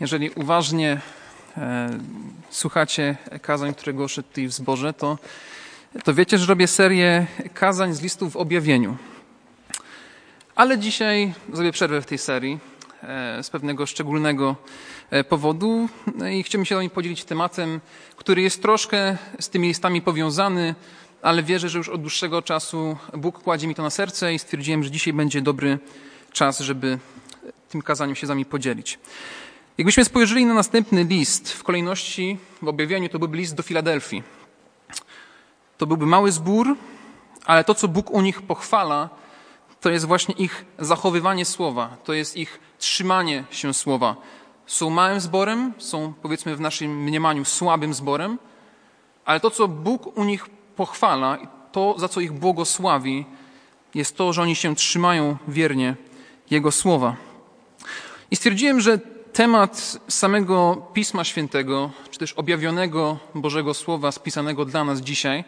jeżeli uważnie e, słuchacie kazań, które głoszę tutaj w zborze, to, to wiecie, że robię serię kazań z listów w objawieniu. Ale dzisiaj zrobię przerwę w tej serii e, z pewnego szczególnego e, powodu no i chciałbym się z wami podzielić tematem, który jest troszkę z tymi listami powiązany, ale wierzę, że już od dłuższego czasu Bóg kładzie mi to na serce i stwierdziłem, że dzisiaj będzie dobry czas, żeby tym kazaniem się z wami podzielić. Jakbyśmy spojrzeli na następny list w kolejności, w objawieniu, to byłby list do Filadelfii. To byłby mały zbór, ale to, co Bóg u nich pochwala, to jest właśnie ich zachowywanie słowa, to jest ich trzymanie się słowa. Są małym zborem, są powiedzmy w naszym mniemaniu słabym zborem, ale to, co Bóg u nich pochwala, to, za co ich błogosławi, jest to, że oni się trzymają wiernie Jego słowa. I stwierdziłem, że temat samego Pisma Świętego, czy też objawionego Bożego Słowa spisanego dla nas dzisiaj,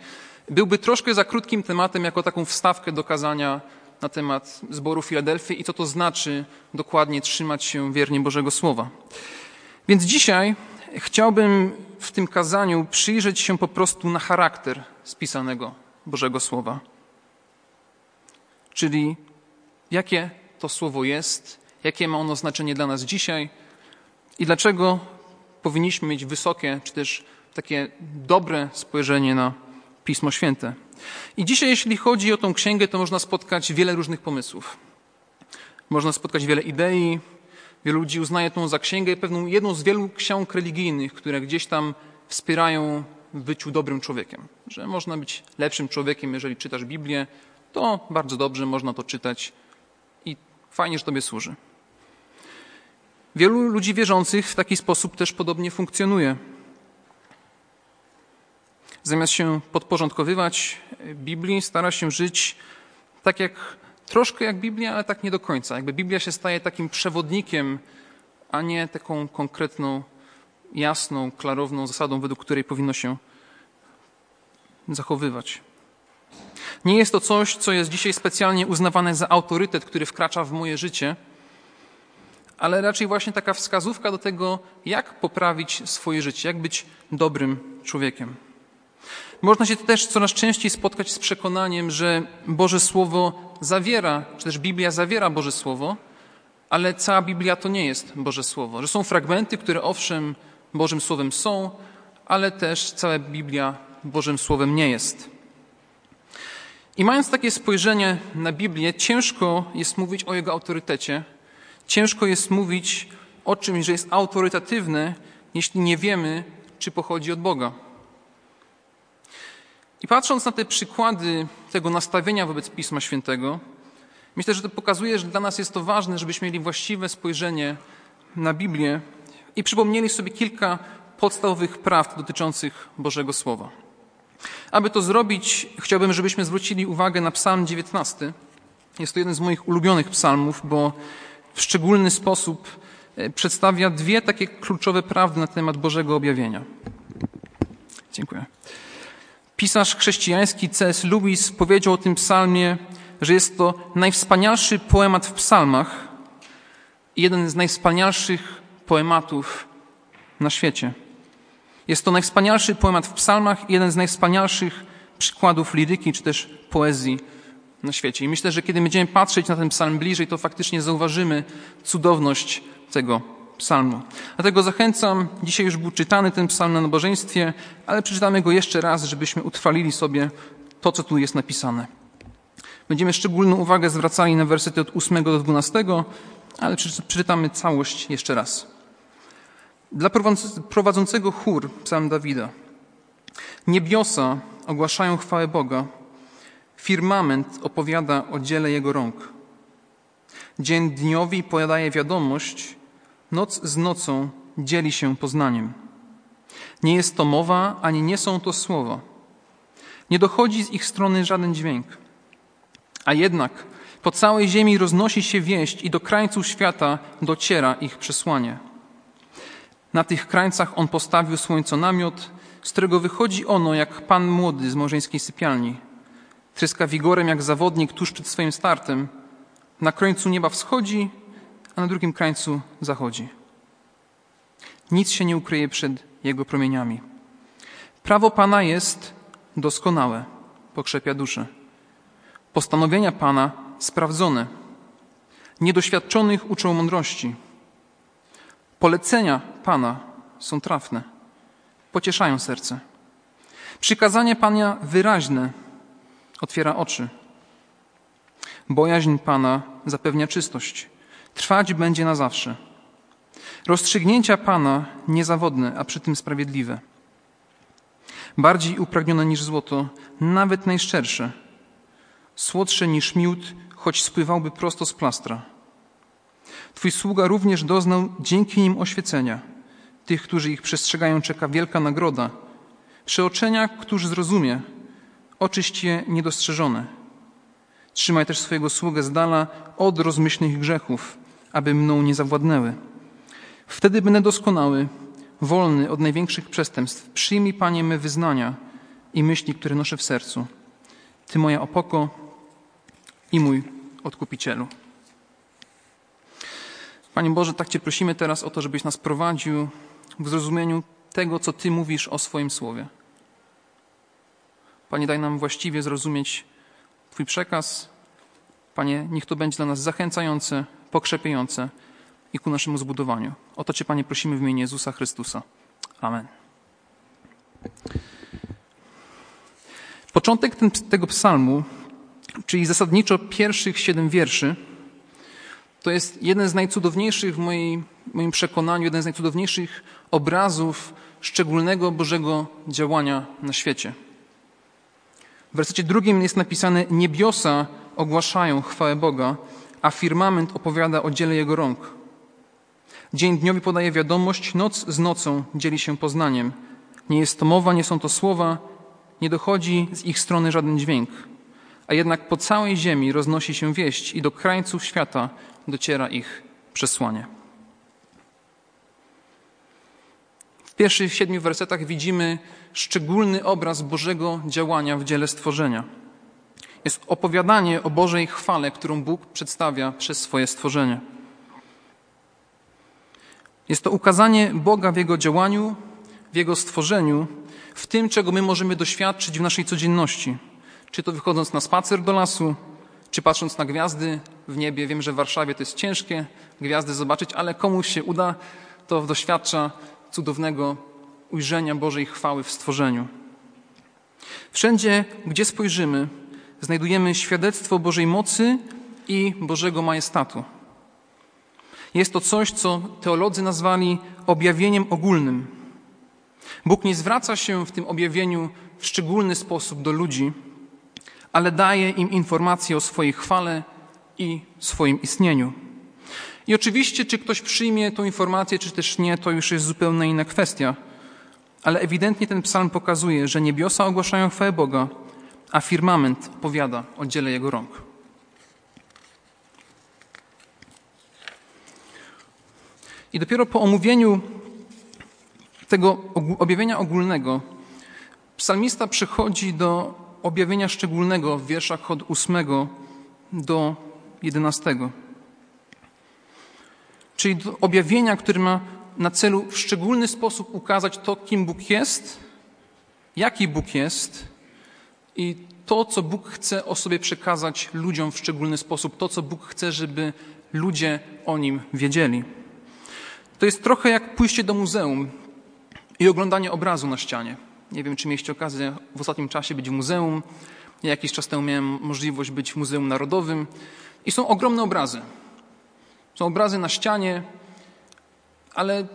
byłby troszkę za krótkim tematem, jako taką wstawkę do kazania na temat zboru Filadelfii i co to znaczy dokładnie trzymać się wiernie Bożego Słowa. Więc dzisiaj chciałbym w tym kazaniu przyjrzeć się po prostu na charakter spisanego Bożego Słowa. Czyli jakie to Słowo jest, jakie ma ono znaczenie dla nas dzisiaj i dlaczego powinniśmy mieć wysokie, czy też takie dobre spojrzenie na Pismo Święte. I dzisiaj, jeśli chodzi o tą księgę, to można spotkać wiele różnych pomysłów. Można spotkać wiele idei. Wielu ludzi uznaje tą za księgę pewną jedną z wielu ksiąg religijnych, które gdzieś tam wspierają w byciu dobrym człowiekiem. Że można być lepszym człowiekiem, jeżeli czytasz Biblię, to bardzo dobrze można to czytać i fajnie, że Tobie służy. Wielu ludzi wierzących w taki sposób też podobnie funkcjonuje. Zamiast się podporządkowywać Biblii, stara się żyć tak jak troszkę jak Biblia, ale tak nie do końca. Jakby Biblia się staje takim przewodnikiem, a nie taką konkretną, jasną, klarowną zasadą, według której powinno się zachowywać. Nie jest to coś, co jest dzisiaj specjalnie uznawane za autorytet, który wkracza w moje życie, ale raczej właśnie taka wskazówka do tego, jak poprawić swoje życie, jak być dobrym człowiekiem. Można się też coraz częściej spotkać z przekonaniem, że Boże Słowo zawiera, czy też Biblia zawiera Boże Słowo, ale cała Biblia to nie jest Boże Słowo. Że są fragmenty, które owszem Bożym Słowem są, ale też cała Biblia Bożym Słowem nie jest. I mając takie spojrzenie na Biblię, ciężko jest mówić o jego autorytecie, ciężko jest mówić o czymś, że jest autorytatywne, jeśli nie wiemy, czy pochodzi od Boga. I patrząc na te przykłady tego nastawienia wobec Pisma Świętego, myślę, że to pokazuje, że dla nas jest to ważne, żebyśmy mieli właściwe spojrzenie na Biblię i przypomnieli sobie kilka podstawowych prawd dotyczących Bożego Słowa. Aby to zrobić, chciałbym, żebyśmy zwrócili uwagę na Psalm 19. Jest to jeden z moich ulubionych psalmów, bo w szczególny sposób e, przedstawia dwie takie kluczowe prawdy na temat Bożego objawienia. Dziękuję. Pisarz chrześcijański C.S. Lewis powiedział o tym psalmie, że jest to najwspanialszy poemat w psalmach i jeden z najwspanialszych poematów na świecie. Jest to najwspanialszy poemat w psalmach i jeden z najwspanialszych przykładów liryki czy też poezji na świecie. I myślę, że kiedy będziemy patrzeć na ten psalm bliżej, to faktycznie zauważymy cudowność tego psalmu. Dlatego zachęcam, dzisiaj już był czytany ten psalm na nabożeństwie, ale przeczytamy go jeszcze raz, żebyśmy utrwalili sobie to, co tu jest napisane. Będziemy szczególną uwagę zwracali na wersety od 8 do 12, ale przeczytamy całość jeszcze raz. Dla prowadzącego chór, psalm Dawida. Niebiosa ogłaszają chwałę Boga, firmament opowiada o dziele Jego rąk. Dzień dniowi podaje wiadomość, Noc z nocą dzieli się poznaniem. Nie jest to mowa, ani nie są to słowa. Nie dochodzi z ich strony żaden dźwięk. A jednak po całej ziemi roznosi się wieść i do krańców świata dociera ich przesłanie. Na tych krańcach on postawił słońconamiot, z którego wychodzi ono jak pan młody z małżeńskiej sypialni. Tryska wigorem jak zawodnik tuż przed swoim startem. Na krańcu nieba wschodzi, a na drugim krańcu zachodzi. nic się nie ukryje przed Jego promieniami. Prawo Pana jest doskonałe, pokrzepia duszę. Postanowienia Pana sprawdzone. Niedoświadczonych uczą mądrości. Polecenia Pana są trafne, pocieszają serce. Przykazanie Pana wyraźne otwiera oczy. Bojaźń Pana zapewnia czystość. Trwać będzie na zawsze. Rozstrzygnięcia Pana niezawodne, a przy tym sprawiedliwe. Bardziej upragnione niż złoto, nawet najszczersze. Słodsze niż miód, choć spływałby prosto z plastra. Twój sługa również doznał dzięki nim oświecenia. Tych, którzy ich przestrzegają, czeka wielka nagroda. Przeoczenia, którzy zrozumie, oczyść je niedostrzeżone. Trzymaj też swojego sługę z dala od rozmyślnych grzechów, aby mną nie zawładnęły. Wtedy będę doskonały, wolny od największych przestępstw. Przyjmij, Panie, me wyznania i myśli, które noszę w sercu. Ty moja opoko i mój Odkupicielu. Panie Boże, tak Cię prosimy teraz o to, żebyś nas prowadził w zrozumieniu tego, co Ty mówisz o swoim słowie. Panie, daj nam właściwie zrozumieć Twój przekaz. Panie, niech to będzie dla nas zachęcające, pokrzepiające i ku naszemu zbudowaniu. O to Cię, Panie, prosimy w imieniu Jezusa Chrystusa. Amen. Początek ten, tego psalmu, czyli zasadniczo pierwszych siedem wierszy, to jest jeden z najcudowniejszych w moim, moim przekonaniu, jeden z najcudowniejszych obrazów szczególnego Bożego działania na świecie. W wersecie drugim jest napisane: Niebiosa ogłaszają chwałę Boga, a firmament opowiada o dziele Jego rąk. Dzień dniowi podaje wiadomość, noc z nocą dzieli się poznaniem. Nie jest to mowa, nie są to słowa, nie dochodzi z ich strony żaden dźwięk. A jednak po całej ziemi roznosi się wieść i do krańców świata dociera ich przesłanie. W pierwszych siedmiu wersetach widzimy szczególny obraz Bożego działania w dziele stworzenia. Jest opowiadanie o Bożej chwale, którą Bóg przedstawia przez swoje stworzenie. Jest to ukazanie Boga w Jego działaniu, w Jego stworzeniu, w tym, czego my możemy doświadczyć w naszej codzienności. Czy to wychodząc na spacer do lasu, czy patrząc na gwiazdy w niebie. Wiem, że w Warszawie to jest ciężkie gwiazdy zobaczyć, ale komuś się uda, to doświadcza cudownego ujrzenia Bożej chwały w stworzeniu. Wszędzie, gdzie spojrzymy, znajdujemy świadectwo Bożej mocy i Bożego majestatu. Jest to coś, co teolodzy nazwali objawieniem ogólnym. Bóg nie zwraca się w tym objawieniu w szczególny sposób do ludzi, ale daje im informacje o swojej chwale i swoim istnieniu. I oczywiście, czy ktoś przyjmie tą informację, czy też nie, to już jest zupełnie inna kwestia. Ale ewidentnie ten psalm pokazuje, że niebiosa ogłaszają chwałę Boga, a firmament opowiada o dziele Jego rąk. I dopiero po omówieniu tego objawienia ogólnego psalmista przechodzi do objawienia szczególnego w wierszach od 8 do 11. Czyli do objawienia, które ma na celu w szczególny sposób ukazać to, kim Bóg jest, jaki Bóg jest i to, co Bóg chce o sobie przekazać ludziom w szczególny sposób, to, co Bóg chce, żeby ludzie o nim wiedzieli. To jest trochę jak pójście do muzeum i oglądanie obrazu na ścianie. Nie wiem, czy mieliście okazję w ostatnim czasie być w muzeum. Ja jakiś czas temu miałem możliwość być w Muzeum Narodowym i są ogromne obrazy. Są obrazy na ścianie, ale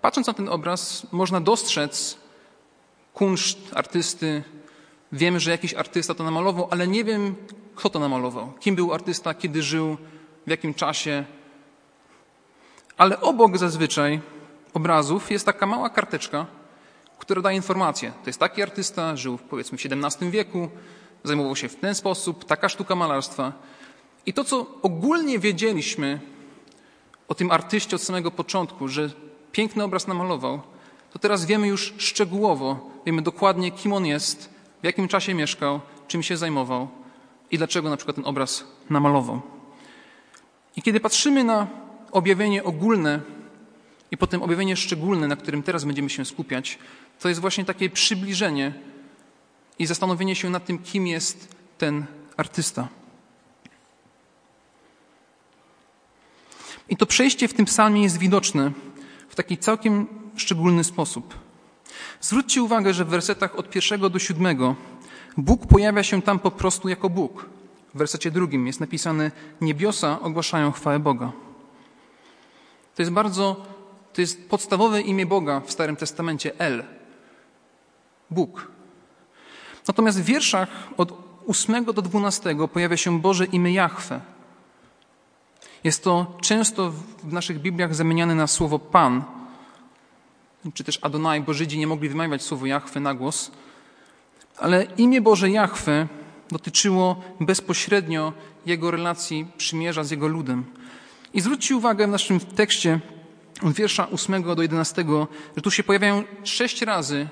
patrząc na ten obraz, można dostrzec kunszt artysty. Wiemy, że jakiś artysta to namalował, ale nie wiem, kto to namalował. Kim był artysta, kiedy żył, w jakim czasie. Ale obok zazwyczaj obrazów jest taka mała karteczka, która daje informację. To jest taki artysta, żył powiedzmy w XVII wieku, zajmował się w ten sposób, taka sztuka malarstwa. I to, co ogólnie wiedzieliśmy o tym artyście od samego początku, że piękny obraz namalował, to teraz wiemy już szczegółowo, wiemy dokładnie, kim on jest, w jakim czasie mieszkał, czym się zajmował i dlaczego na przykład ten obraz namalował. I kiedy patrzymy na objawienie ogólne i potem objawienie szczególne, na którym teraz będziemy się skupiać, to jest właśnie takie przybliżenie i zastanowienie się nad tym, kim jest ten artysta. I to przejście w tym psalmie jest widoczne w taki całkiem szczególny sposób. Zwróćcie uwagę, że w wersetach od pierwszego do siódmego Bóg pojawia się tam po prostu jako Bóg. W wersecie drugim jest napisane: Niebiosa ogłaszają chwałę Boga. To jest bardzo, to jest podstawowe imię Boga w Starym Testamencie El. Bóg. Natomiast w wierszach od 8 do 12 pojawia się Boże imię Jahwe. Jest to często w naszych Bibliach zamieniane na słowo Pan, czy też Adonai, bo Żydzi nie mogli wymawiać słowo Jahwe na głos. Ale imię Boże Jahwe dotyczyło bezpośrednio jego relacji przymierza z jego ludem. I zwróćcie uwagę w naszym tekście od wiersza 8 do 11, że tu się pojawiają sześć razy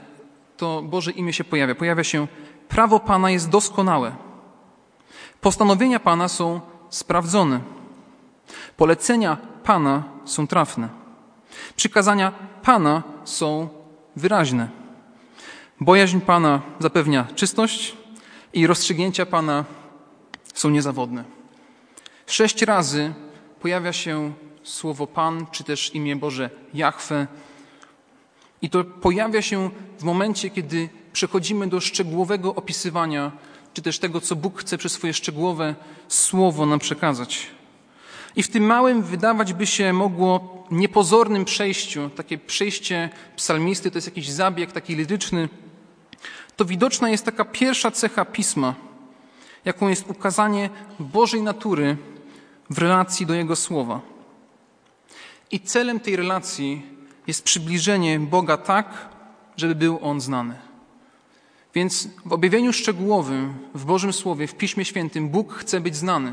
to Boże imię się pojawia. Pojawia się prawo Pana jest doskonałe. Postanowienia Pana są sprawdzone. Polecenia Pana są trafne. Przykazania Pana są wyraźne. Bojaźń Pana zapewnia czystość i rozstrzygnięcia Pana są niezawodne. Sześć razy pojawia się słowo Pan, czy też imię Boże Jahwe. I to pojawia się w momencie, kiedy przechodzimy do szczegółowego opisywania, czy też tego, co Bóg chce przez swoje szczegółowe słowo nam przekazać. I w tym małym, wydawać by się mogło, niepozornym przejściu, takie przejście psalmisty, to jest jakiś zabieg taki liryczny, to widoczna jest taka pierwsza cecha pisma, jaką jest ukazanie Bożej natury w relacji do Jego słowa. I celem tej relacji jest przybliżenie Boga tak, żeby był On znany. Więc w objawieniu szczegółowym, w Bożym Słowie, w Piśmie Świętym, Bóg chce być znany.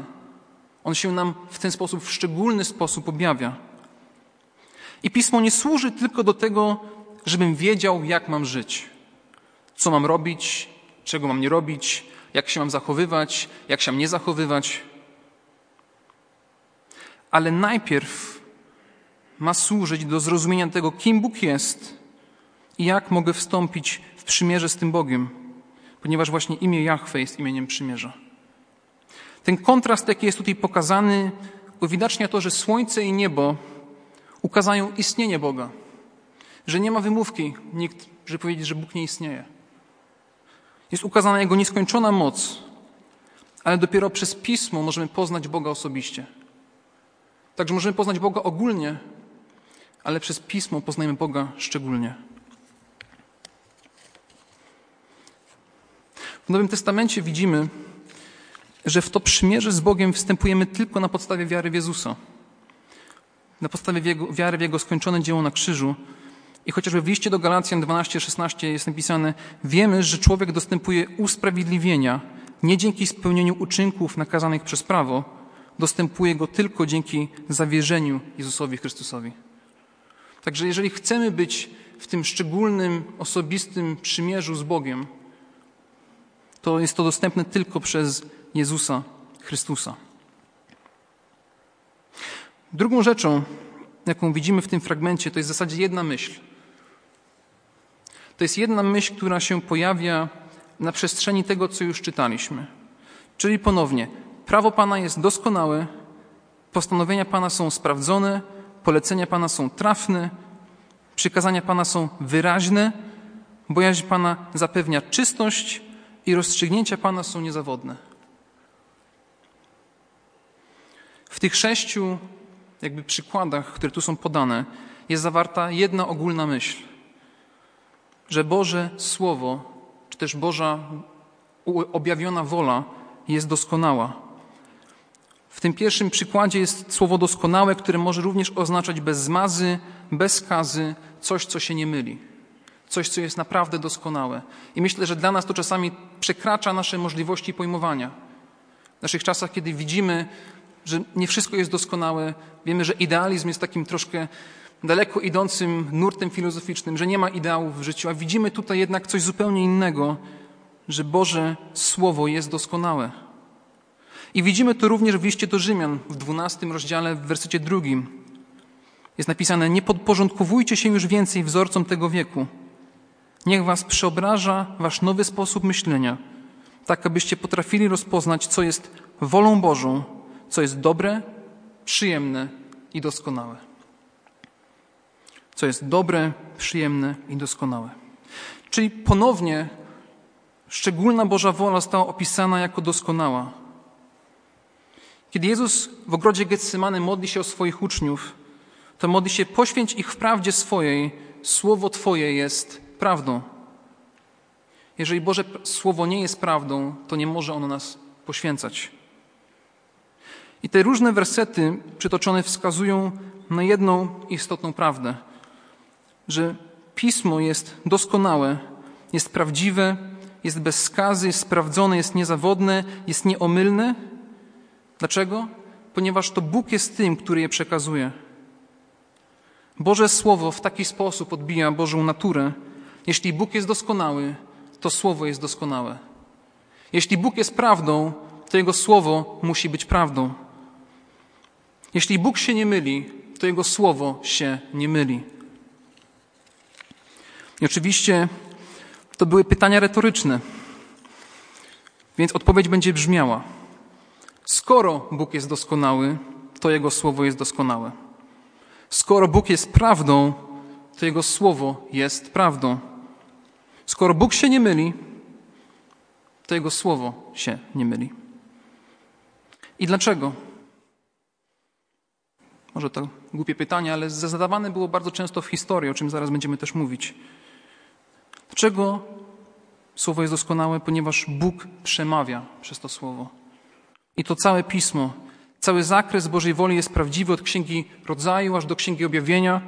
On się nam w ten sposób, w szczególny sposób objawia. I Pismo nie służy tylko do tego, żebym wiedział, jak mam żyć, co mam robić, czego mam nie robić, jak się mam zachowywać, jak się mam nie zachowywać. Ale najpierw ma służyć do zrozumienia tego, kim Bóg jest i jak mogę wstąpić w przymierze z tym Bogiem, ponieważ właśnie imię Jahwe jest imieniem przymierza. Ten kontrast, jaki jest tutaj pokazany, uwidacznia to, że słońce i niebo ukazają istnienie Boga. Że nie ma wymówki nikt, żeby powiedzieć, że Bóg nie istnieje. Jest ukazana Jego nieskończona moc, ale dopiero przez Pismo możemy poznać Boga osobiście. Także możemy poznać Boga ogólnie, ale przez Pismo poznajemy Boga szczególnie. W Nowym Testamencie widzimy, że w to przymierze z Bogiem wstępujemy tylko na podstawie wiary w Jezusa. Na podstawie wiary w Jego skończone dzieło na krzyżu. I chociażby w liście do Galacjan 12-16 jest napisane, wiemy, że człowiek dostępuje usprawiedliwienia nie dzięki spełnieniu uczynków nakazanych przez prawo, dostępuje go tylko dzięki zawierzeniu Jezusowi Chrystusowi. Także jeżeli chcemy być w tym szczególnym, osobistym przymierzu z Bogiem, to jest to dostępne tylko przez Jezusa Chrystusa. Drugą rzeczą, jaką widzimy w tym fragmencie, to jest w zasadzie jedna myśl. To jest jedna myśl, która się pojawia na przestrzeni tego, co już czytaliśmy. Czyli ponownie, prawo Pana jest doskonałe, postanowienia Pana są sprawdzone, polecenia Pana są trafne, przykazania Pana są wyraźne, bojaźń Pana zapewnia czystość i rozstrzygnięcia Pana są niezawodne. W tych sześciu jakby przykładach, które tu są podane, jest zawarta jedna ogólna myśl, że Boże Słowo, czy też Boża objawiona wola jest doskonała. W tym pierwszym przykładzie jest słowo doskonałe, które może również oznaczać bez zmazy, bez skazy, coś, co się nie myli. Coś, co jest naprawdę doskonałe. I myślę, że dla nas to czasami przekracza nasze możliwości pojmowania. W naszych czasach, kiedy widzimy że nie wszystko jest doskonałe. Wiemy, że idealizm jest takim troszkę daleko idącym nurtem filozoficznym, że nie ma ideałów w życiu, a widzimy tutaj jednak coś zupełnie innego, że Boże Słowo jest doskonałe. I widzimy to również w liście do Rzymian w 12 rozdziale, w wersecie drugim. jest napisane: Nie podporządkowujcie się już więcej wzorcom tego wieku. Niech was przeobraża wasz nowy sposób myślenia, tak abyście potrafili rozpoznać, co jest wolą Bożą, co jest dobre, przyjemne i doskonałe. Co jest dobre, przyjemne i doskonałe. Czyli ponownie szczególna Boża wola została opisana jako doskonała. Kiedy Jezus w ogrodzie Getsemane modli się o swoich uczniów, to modli się poświęć ich w prawdzie swojej, słowo Twoje jest prawdą. Jeżeli Boże Słowo nie jest prawdą, to nie może ono nas poświęcać. I te różne wersety przytoczone wskazują na jedną istotną prawdę, że Pismo jest doskonałe, jest prawdziwe, jest bez skazy, jest sprawdzone, jest niezawodne, jest nieomylne. Dlaczego? Ponieważ to Bóg jest tym, który je przekazuje. Boże Słowo w taki sposób odbija Bożą naturę. Jeśli Bóg jest doskonały, to Słowo jest doskonałe. Jeśli Bóg jest prawdą, to Jego Słowo musi być prawdą. Jeśli Bóg się nie myli, to Jego Słowo się nie myli. I oczywiście to były pytania retoryczne, więc odpowiedź będzie brzmiała: Skoro Bóg jest doskonały, to Jego Słowo jest doskonałe. Skoro Bóg jest prawdą, to Jego Słowo jest prawdą. Skoro Bóg się nie myli, to Jego Słowo się nie myli. I dlaczego? Może to głupie pytanie, ale zadawane było bardzo często w historii, o czym zaraz będziemy też mówić. Dlaczego Słowo jest doskonałe? Ponieważ Bóg przemawia przez to Słowo. I to całe Pismo, cały zakres Bożej woli jest prawdziwy od Księgi Rodzaju aż do Księgi Objawienia,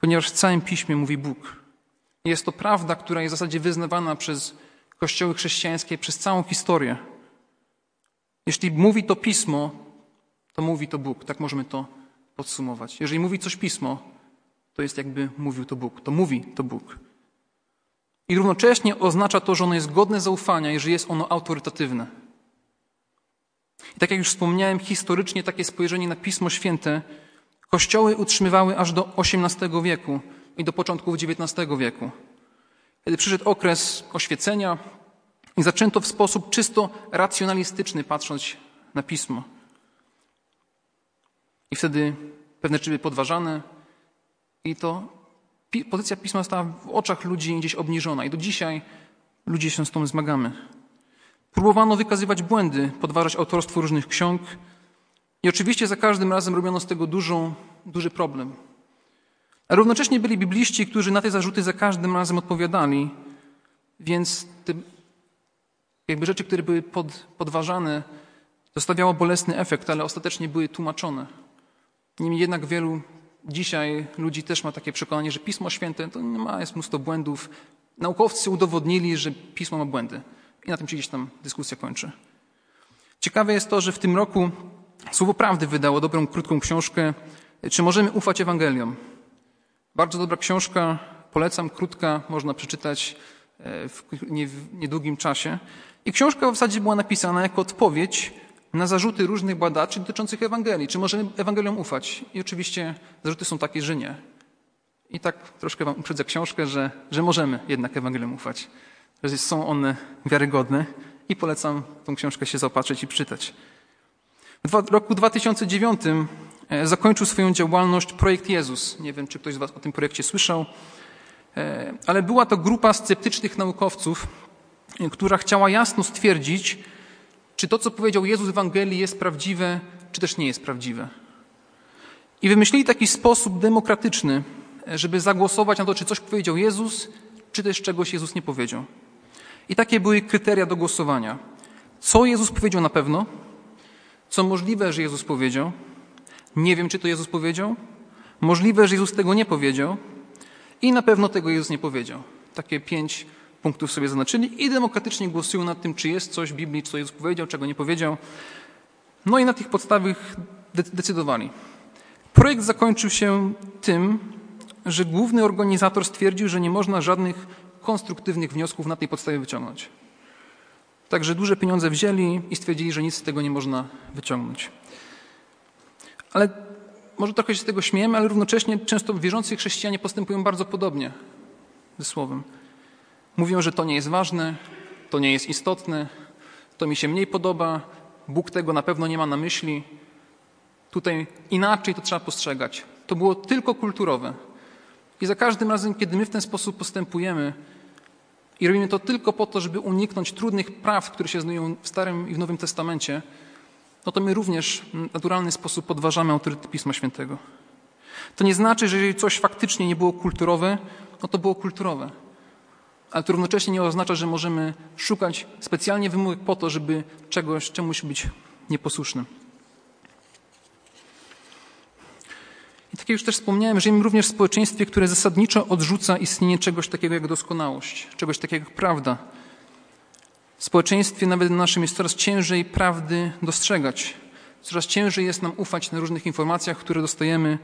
ponieważ w całym Piśmie mówi Bóg. Jest to prawda, która jest w zasadzie wyznawana przez kościoły chrześcijańskie przez całą historię. Jeśli mówi to Pismo, to mówi to Bóg. Tak możemy to podsumować. Jeżeli mówi coś Pismo, to jest jakby mówił to Bóg. To mówi to Bóg. I równocześnie oznacza to, że ono jest godne zaufania i że jest ono autorytatywne. I tak jak już wspomniałem, historycznie takie spojrzenie na Pismo Święte kościoły utrzymywały aż do XVIII wieku i do początków XIX wieku. Kiedy przyszedł okres oświecenia i zaczęto w sposób czysto racjonalistyczny patrzeć na Pismo. I wtedy pewne czyny podważane i to pozycja Pisma została w oczach ludzi gdzieś obniżona i do dzisiaj ludzie się z tym zmagamy. Próbowano wykazywać błędy, podważać autorstwo różnych ksiąg i oczywiście za każdym razem robiono z tego dużą, duży problem. A równocześnie byli bibliści, którzy na te zarzuty za każdym razem odpowiadali, więc te jakby rzeczy, które były pod, podważane, zostawiało bolesny efekt, ale ostatecznie były tłumaczone. Niemniej jednak wielu dzisiaj ludzi też ma takie przekonanie, że Pismo Święte to nie ma, jest mnóstwo błędów. Naukowcy udowodnili, że Pismo ma błędy. I na tym się gdzieś tam dyskusja kończy. Ciekawe jest to, że w tym roku Słowo Prawdy wydało dobrą, krótką książkę Czy możemy ufać Ewangeliom? Bardzo dobra książka, polecam, krótka, można przeczytać e, w niedługim czasie. I książka w zasadzie była napisana jako odpowiedź na zarzuty różnych badaczy dotyczących Ewangelii. Czy możemy Ewangeliom ufać? I oczywiście zarzuty są takie, że nie. I tak troszkę wam uprzedzę książkę, że, że możemy jednak Ewangeliom ufać. Że są one wiarygodne i polecam tą książkę się zaopatrzyć i czytać. W roku 2009 e, zakończył swoją działalność projekt Jezus. Nie wiem, czy ktoś z Was o tym projekcie słyszał, e, ale była to grupa sceptycznych naukowców, która chciała jasno stwierdzić, czy to, co powiedział Jezus w Ewangelii, jest prawdziwe, czy też nie jest prawdziwe. I wymyślili taki sposób demokratyczny, żeby zagłosować na to, czy coś powiedział Jezus, czy też czegoś Jezus nie powiedział. I takie były kryteria do głosowania. Co Jezus powiedział na pewno, co możliwe, że Jezus powiedział, nie wiem, czy to Jezus powiedział, możliwe, że Jezus tego nie powiedział i na pewno tego Jezus nie powiedział. Takie pięć punktów sobie zaznaczyli i demokratycznie głosują nad tym, czy jest coś w Biblii, co Jezus powiedział, czego nie powiedział. No i na tych podstawach decydowali. Projekt zakończył się tym, że główny organizator stwierdził, że nie można żadnych konstruktywnych wniosków na tej podstawie wyciągnąć. Także duże pieniądze wzięli i stwierdzili, że nic z tego nie można wyciągnąć. Ale może trochę się z tego śmiejemy, ale równocześnie często wierzący chrześcijanie postępują bardzo podobnie ze Słowem. Mówią, że to nie jest ważne, to nie jest istotne, to mi się mniej podoba, Bóg tego na pewno nie ma na myśli. Tutaj inaczej to trzeba postrzegać. To było tylko kulturowe. I za każdym razem, kiedy my w ten sposób postępujemy i robimy to tylko po to, żeby uniknąć trudnych praw, które się znajdują w Starym i w Nowym Testamencie, no to my również w naturalny sposób podważamy autorytet Pisma Świętego. To nie znaczy, że jeżeli coś faktycznie nie było kulturowe, no to było kulturowe. Ale to równocześnie nie oznacza, że możemy szukać specjalnie wymówek po to, żeby czegoś, czemuś być nieposłusznym. I tak jak już też wspomniałem, żyjemy również w społeczeństwie, które zasadniczo odrzuca istnienie czegoś takiego jak doskonałość, czegoś takiego jak prawda. W społeczeństwie nawet naszym jest coraz ciężej prawdy dostrzegać. Coraz ciężej jest nam ufać na różnych informacjach, które dostajemy.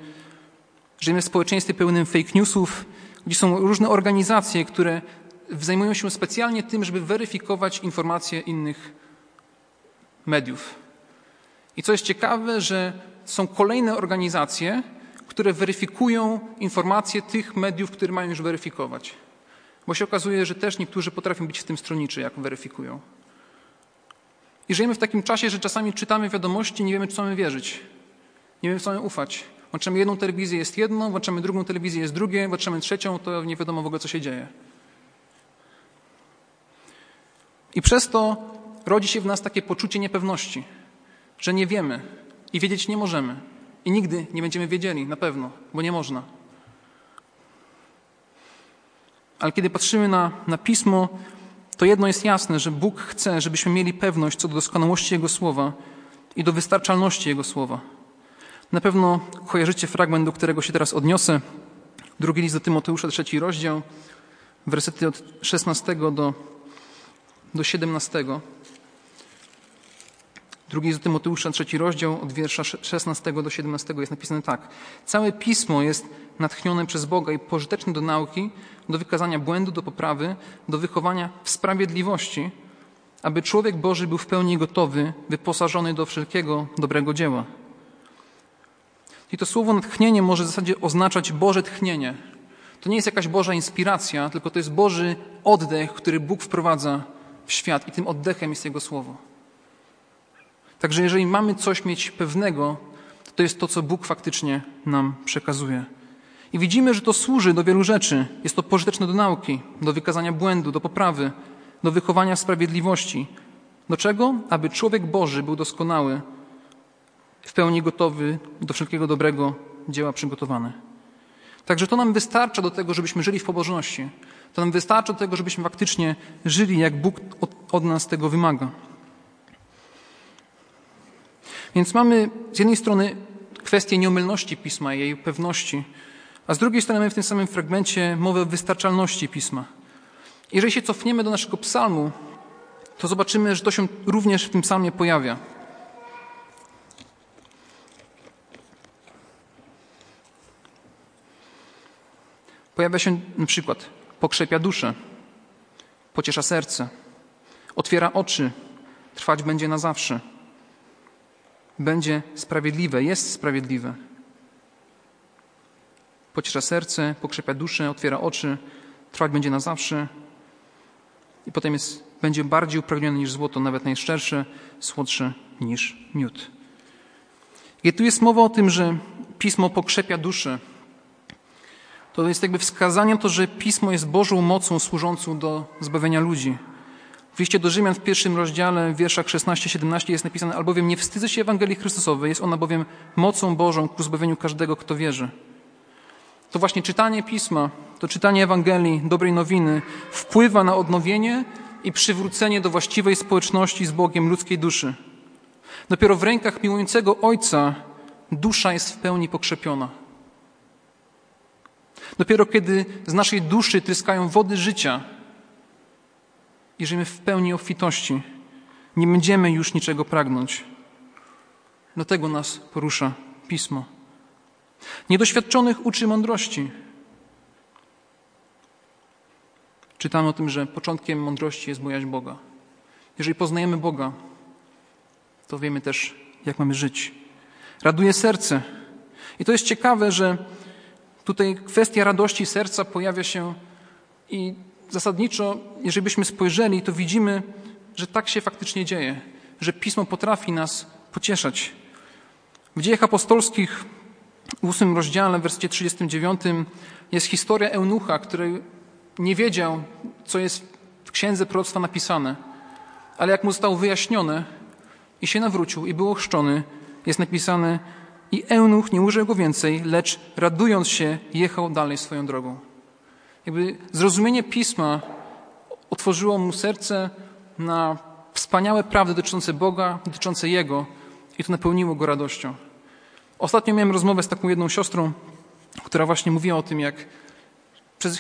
Żyjemy w społeczeństwie pełnym fake newsów, gdzie są różne organizacje, które zajmują się specjalnie tym, żeby weryfikować informacje innych mediów. I co jest ciekawe, że są kolejne organizacje, które weryfikują informacje tych mediów, które mają już weryfikować. Bo się okazuje, że też niektórzy potrafią być w tym stronniczy, jak weryfikują. I żyjemy w takim czasie, że czasami czytamy wiadomości, nie wiemy, co mamy wierzyć. Nie wiemy, co mamy ufać. Włączamy jedną telewizję, jest jedno, włączamy drugą telewizję, jest drugie, włączamy trzecią, to nie wiadomo w ogóle, co się dzieje. I przez to rodzi się w nas takie poczucie niepewności, że nie wiemy i wiedzieć nie możemy. I nigdy nie będziemy wiedzieli, na pewno, bo nie można. Ale kiedy patrzymy na, na pismo, to jedno jest jasne, że Bóg chce, żebyśmy mieli pewność co do doskonałości Jego słowa i do wystarczalności Jego słowa. Na pewno kojarzycie fragment, do którego się teraz odniosę. Drugi list do Tymoteusza, trzeci rozdział, wersety od 16 do, do 17. Drugi do Tymoteusza, trzeci rozdział, od wiersza 16 do 17 jest napisane tak. Całe Pismo jest natchnione przez Boga i pożyteczne do nauki, do wykazania błędu, do poprawy, do wychowania w sprawiedliwości, aby człowiek Boży był w pełni gotowy, wyposażony do wszelkiego dobrego dzieła. I to słowo natchnienie może w zasadzie oznaczać Boże tchnienie. To nie jest jakaś Boża inspiracja, tylko to jest Boży oddech, który Bóg wprowadza w świat i tym oddechem jest Jego słowo. Także jeżeli mamy coś mieć pewnego, to jest to, co Bóg faktycznie nam przekazuje. I widzimy, że to służy do wielu rzeczy. Jest to pożyteczne do nauki, do wykazania błędu, do poprawy, do wychowania sprawiedliwości. Do czego? Aby człowiek Boży był doskonały, w pełni gotowy do wszelkiego dobrego dzieła przygotowany. Także to nam wystarcza do tego, żebyśmy żyli w pobożności. To nam wystarcza do tego, żebyśmy faktycznie żyli, jak Bóg od, od nas tego wymaga. Więc mamy z jednej strony kwestię nieomylności pisma i jej pewności, a z drugiej strony mamy w tym samym fragmencie mowę o wystarczalności pisma. Jeżeli się cofniemy do naszego psalmu, to zobaczymy, że to się również w tym psalmie pojawia. Pojawia się na przykład pokrzepia duszę, pociesza serce, otwiera oczy, trwać będzie na zawsze będzie sprawiedliwe, jest sprawiedliwe. Pociesza serce, pokrzepia duszę, otwiera oczy, trwać będzie na zawsze. I potem jest, będzie bardziej upragnione niż złoto, nawet najszczersze, słodsze niż miód. I tu jest mowa o tym, że pismo pokrzepia duszę. To jest jakby wskazaniem to, że pismo jest Bożą mocą służącą do zbawienia ludzi. W liście do Rzymian w pierwszym rozdziale, w wierszach 16-17 jest napisane, albowiem nie wstydzę się Ewangelii Chrystusowej, jest ona bowiem mocą Bożą ku zbawieniu każdego, kto wierzy. To właśnie czytanie Pisma, to czytanie Ewangelii, dobrej nowiny wpływa na odnowienie i przywrócenie do właściwej społeczności z Bogiem ludzkiej duszy. Dopiero w rękach miłującego Ojca dusza jest w pełni pokrzepiona. Dopiero kiedy z naszej duszy tryskają wody życia, i żyjemy w pełni obfitości. Nie będziemy już niczego pragnąć. Dlatego nas porusza Pismo. Niedoświadczonych uczy mądrości. Czytamy o tym, że początkiem mądrości jest bojaźń Boga. Jeżeli poznajemy Boga, to wiemy też, jak mamy żyć. Raduje serce. I to jest ciekawe, że tutaj kwestia radości serca pojawia się i zasadniczo, jeżeli byśmy spojrzeli, to widzimy, że tak się faktycznie dzieje, że Pismo potrafi nas pocieszać. W dziejach apostolskich w ósmym rozdziale, w wersecie 39 jest historia eunucha, który nie wiedział, co jest w księdze proroctwa napisane, ale jak mu zostało wyjaśnione i się nawrócił i był ochrzczony, jest napisane i eunuch nie użył go więcej, lecz radując się jechał dalej swoją drogą. Jakby zrozumienie Pisma otworzyło mu serce na wspaniałe prawdy dotyczące Boga, dotyczące Jego i to napełniło go radością. Ostatnio miałem rozmowę z taką jedną siostrą, która właśnie mówiła o tym, jak przez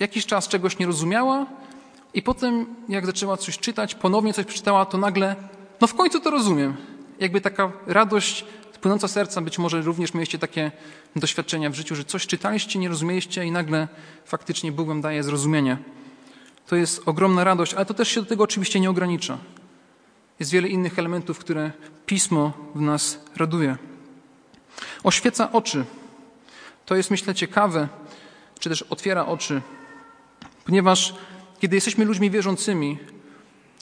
jakiś czas czegoś nie rozumiała i potem, jak zaczęła coś czytać, ponownie coś przeczytała, to nagle, no w końcu to rozumiem. Jakby taka radość płynąca serca, być może również mieliście takie doświadczenia w życiu, że coś czytaliście, nie rozumieliście i nagle faktycznie Bóg wam daje zrozumienie. To jest ogromna radość, ale to też się do tego oczywiście nie ogranicza. Jest wiele innych elementów, które Pismo w nas raduje. Oświeca oczy. To jest, myślę, ciekawe, czy też otwiera oczy, ponieważ kiedy jesteśmy ludźmi wierzącymi,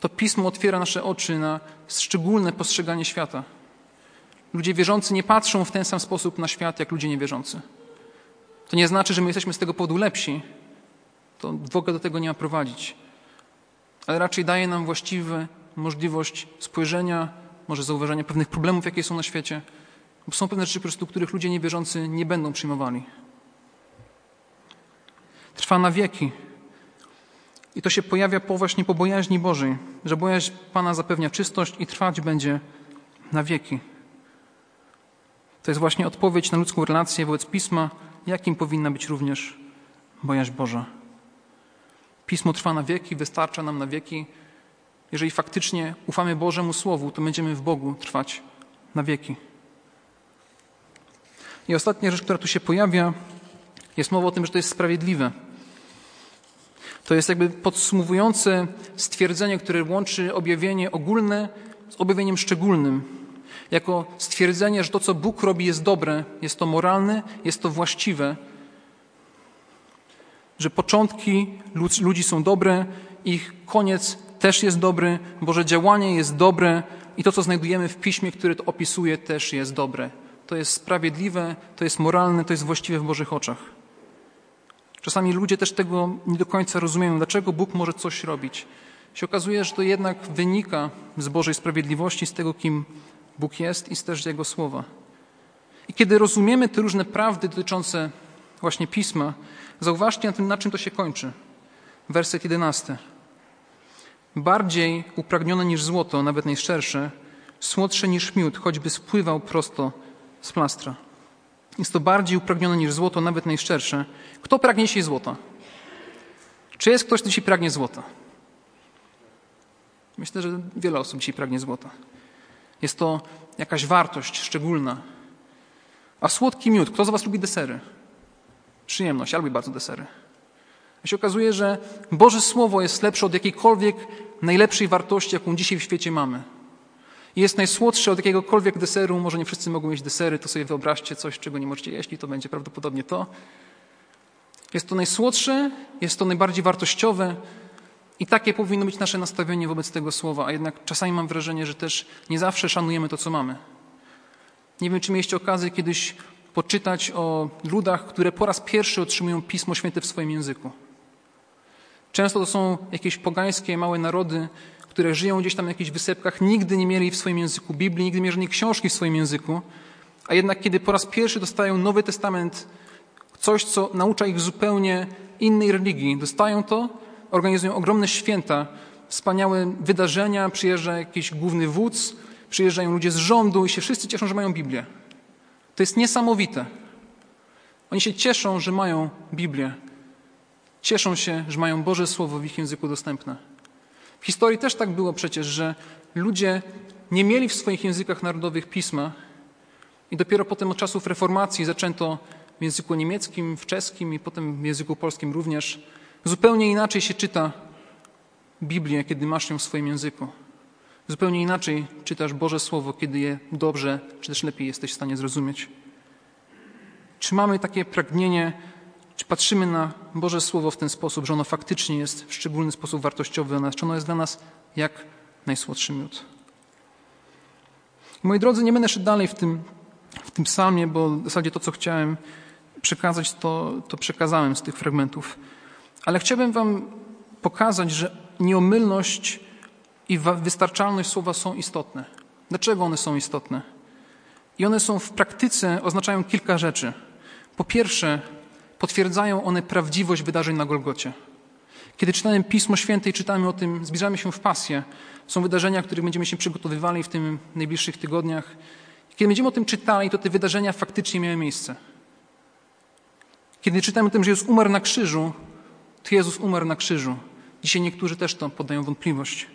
to Pismo otwiera nasze oczy na szczególne postrzeganie świata. Ludzie wierzący nie patrzą w ten sam sposób na świat, jak ludzie niewierzący. To nie znaczy, że my jesteśmy z tego powodu lepsi. To w ogóle do tego nie ma prowadzić. Ale raczej daje nam właściwą możliwość spojrzenia, może zauważenia pewnych problemów, jakie są na świecie. Bo są pewne rzeczy, po prostu, których ludzie niewierzący nie będą przyjmowali. Trwa na wieki. I to się pojawia po właśnie po bojaźni Bożej, że bojaźń Pana zapewnia czystość i trwać będzie na wieki. To jest właśnie odpowiedź na ludzką relację wobec Pisma, jakim powinna być również bojaźń Boża. Pismo trwa na wieki, wystarcza nam na wieki. Jeżeli faktycznie ufamy Bożemu Słowu, to będziemy w Bogu trwać na wieki. I ostatnia rzecz, która tu się pojawia, jest mowa o tym, że to jest sprawiedliwe. To jest jakby podsumowujące stwierdzenie, które łączy objawienie ogólne z objawieniem szczególnym. Jako stwierdzenie, że to, co Bóg robi, jest dobre, jest to moralne, jest to właściwe. Że początki ludzi są dobre, ich koniec też jest dobry, Boże działanie jest dobre i to, co znajdujemy w piśmie, które to opisuje, też jest dobre. To jest sprawiedliwe, to jest moralne, to jest właściwe w Bożych oczach. Czasami ludzie też tego nie do końca rozumieją, dlaczego Bóg może coś robić. Się okazuje, że to jednak wynika z Bożej sprawiedliwości, z tego, kim Bóg jest i też Jego słowa. I kiedy rozumiemy te różne prawdy dotyczące właśnie Pisma, zauważcie na tym, na czym to się kończy. Werset jedenasty. Bardziej upragnione niż złoto, nawet najszczersze, słodsze niż miód, choćby spływał prosto z plastra. Jest to bardziej upragnione niż złoto, nawet najszczersze. Kto pragnie się złota? Czy jest ktoś, kto dzisiaj pragnie złota? Myślę, że wiele osób dzisiaj pragnie złota. Jest to jakaś wartość szczególna. A słodki miód, kto z Was lubi desery? Przyjemność, ja lubię bardzo desery. A się okazuje, że Boże Słowo jest lepsze od jakiejkolwiek najlepszej wartości, jaką dzisiaj w świecie mamy. Jest najsłodsze od jakiegokolwiek deseru. Może nie wszyscy mogą mieć desery, to sobie wyobraźcie coś, czego nie możecie jeść i to będzie prawdopodobnie to. Jest to najsłodsze, jest to najbardziej wartościowe i takie powinno być nasze nastawienie wobec tego słowa, a jednak czasami mam wrażenie, że też nie zawsze szanujemy to, co mamy. Nie wiem, czy mieliście okazję kiedyś poczytać o ludach, które po raz pierwszy otrzymują Pismo Święte w swoim języku. Często to są jakieś pogańskie małe narody, które żyją gdzieś tam na jakichś wysepkach, nigdy nie mieli w swoim języku Biblii, nigdy nie mieli książki w swoim języku, a jednak kiedy po raz pierwszy dostają Nowy Testament, coś, co naucza ich zupełnie innej religii, dostają to, organizują ogromne święta, wspaniałe wydarzenia, przyjeżdża jakiś główny wódz, przyjeżdżają ludzie z rządu i się wszyscy cieszą, że mają Biblię. To jest niesamowite. Oni się cieszą, że mają Biblię. Cieszą się, że mają Boże Słowo w ich języku dostępne. W historii też tak było przecież, że ludzie nie mieli w swoich językach narodowych pisma i dopiero potem od czasów reformacji zaczęto w języku niemieckim, w czeskim i potem w języku polskim również zupełnie inaczej się czyta Biblię, kiedy masz ją w swoim języku. Zupełnie inaczej czytasz Boże Słowo, kiedy je dobrze czy też lepiej jesteś w stanie zrozumieć. Czy mamy takie pragnienie, czy patrzymy na Boże Słowo w ten sposób, że ono faktycznie jest w szczególny sposób wartościowe dla nas, czy ono jest dla nas jak najsłodszy miód? Moi drodzy, nie będę szedł dalej w tym, w tym psalmie, bo w zasadzie to, co chciałem przekazać, to, to przekazałem z tych fragmentów. Ale chciałbym Wam pokazać, że nieomylność i wystarczalność słowa są istotne. Dlaczego one są istotne? I one są w praktyce, oznaczają kilka rzeczy. Po pierwsze, potwierdzają one prawdziwość wydarzeń na Golgocie. Kiedy czytamy Pismo Święte i czytamy o tym, zbliżamy się w pasję. Są wydarzenia, których będziemy się przygotowywali w tym najbliższych tygodniach. Kiedy będziemy o tym czytali, to te wydarzenia faktycznie miały miejsce. Kiedy czytamy o tym, że Jezus umarł na krzyżu, to Jezus umarł na krzyżu. Dzisiaj niektórzy też to podają wątpliwość.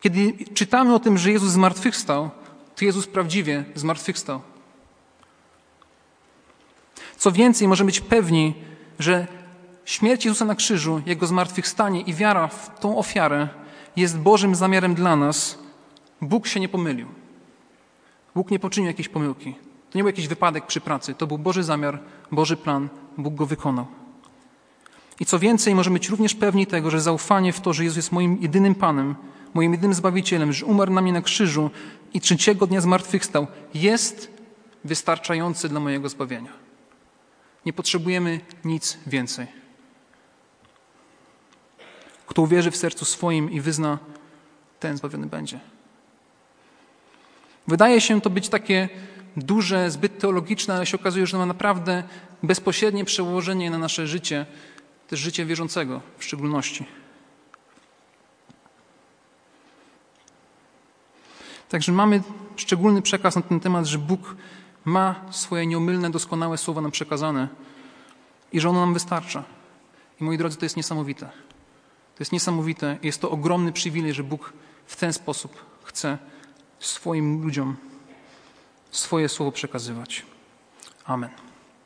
Kiedy czytamy o tym, że Jezus zmartwychwstał, to Jezus prawdziwie zmartwychwstał. Co więcej, możemy być pewni, że śmierć Jezusa na krzyżu, Jego zmartwychwstanie i wiara w tą ofiarę jest Bożym zamiarem dla nas. Bóg się nie pomylił. Bóg nie poczynił jakiejś pomyłki. To nie był jakiś wypadek przy pracy. To był Boży zamiar, Boży plan. Bóg go wykonał. I co więcej, możemy być również pewni tego, że zaufanie w to, że Jezus jest moim jedynym Panem, moim jedynym Zbawicielem, że umarł na mnie na krzyżu i trzeciego dnia zmartwychwstał, jest wystarczające dla mojego zbawienia. Nie potrzebujemy nic więcej. Kto uwierzy w sercu swoim i wyzna, ten zbawiony będzie. Wydaje się to być takie duże, zbyt teologiczne, ale się okazuje, że ma naprawdę bezpośrednie przełożenie na nasze życie, też życie wierzącego w szczególności. Także mamy szczególny przekaz na ten temat, że Bóg ma swoje nieomylne, doskonałe słowa nam przekazane i że ono nam wystarcza. I moi drodzy, to jest niesamowite. To jest niesamowite. Jest to ogromny przywilej, że Bóg w ten sposób chce swoim ludziom swoje słowo przekazywać. Amen.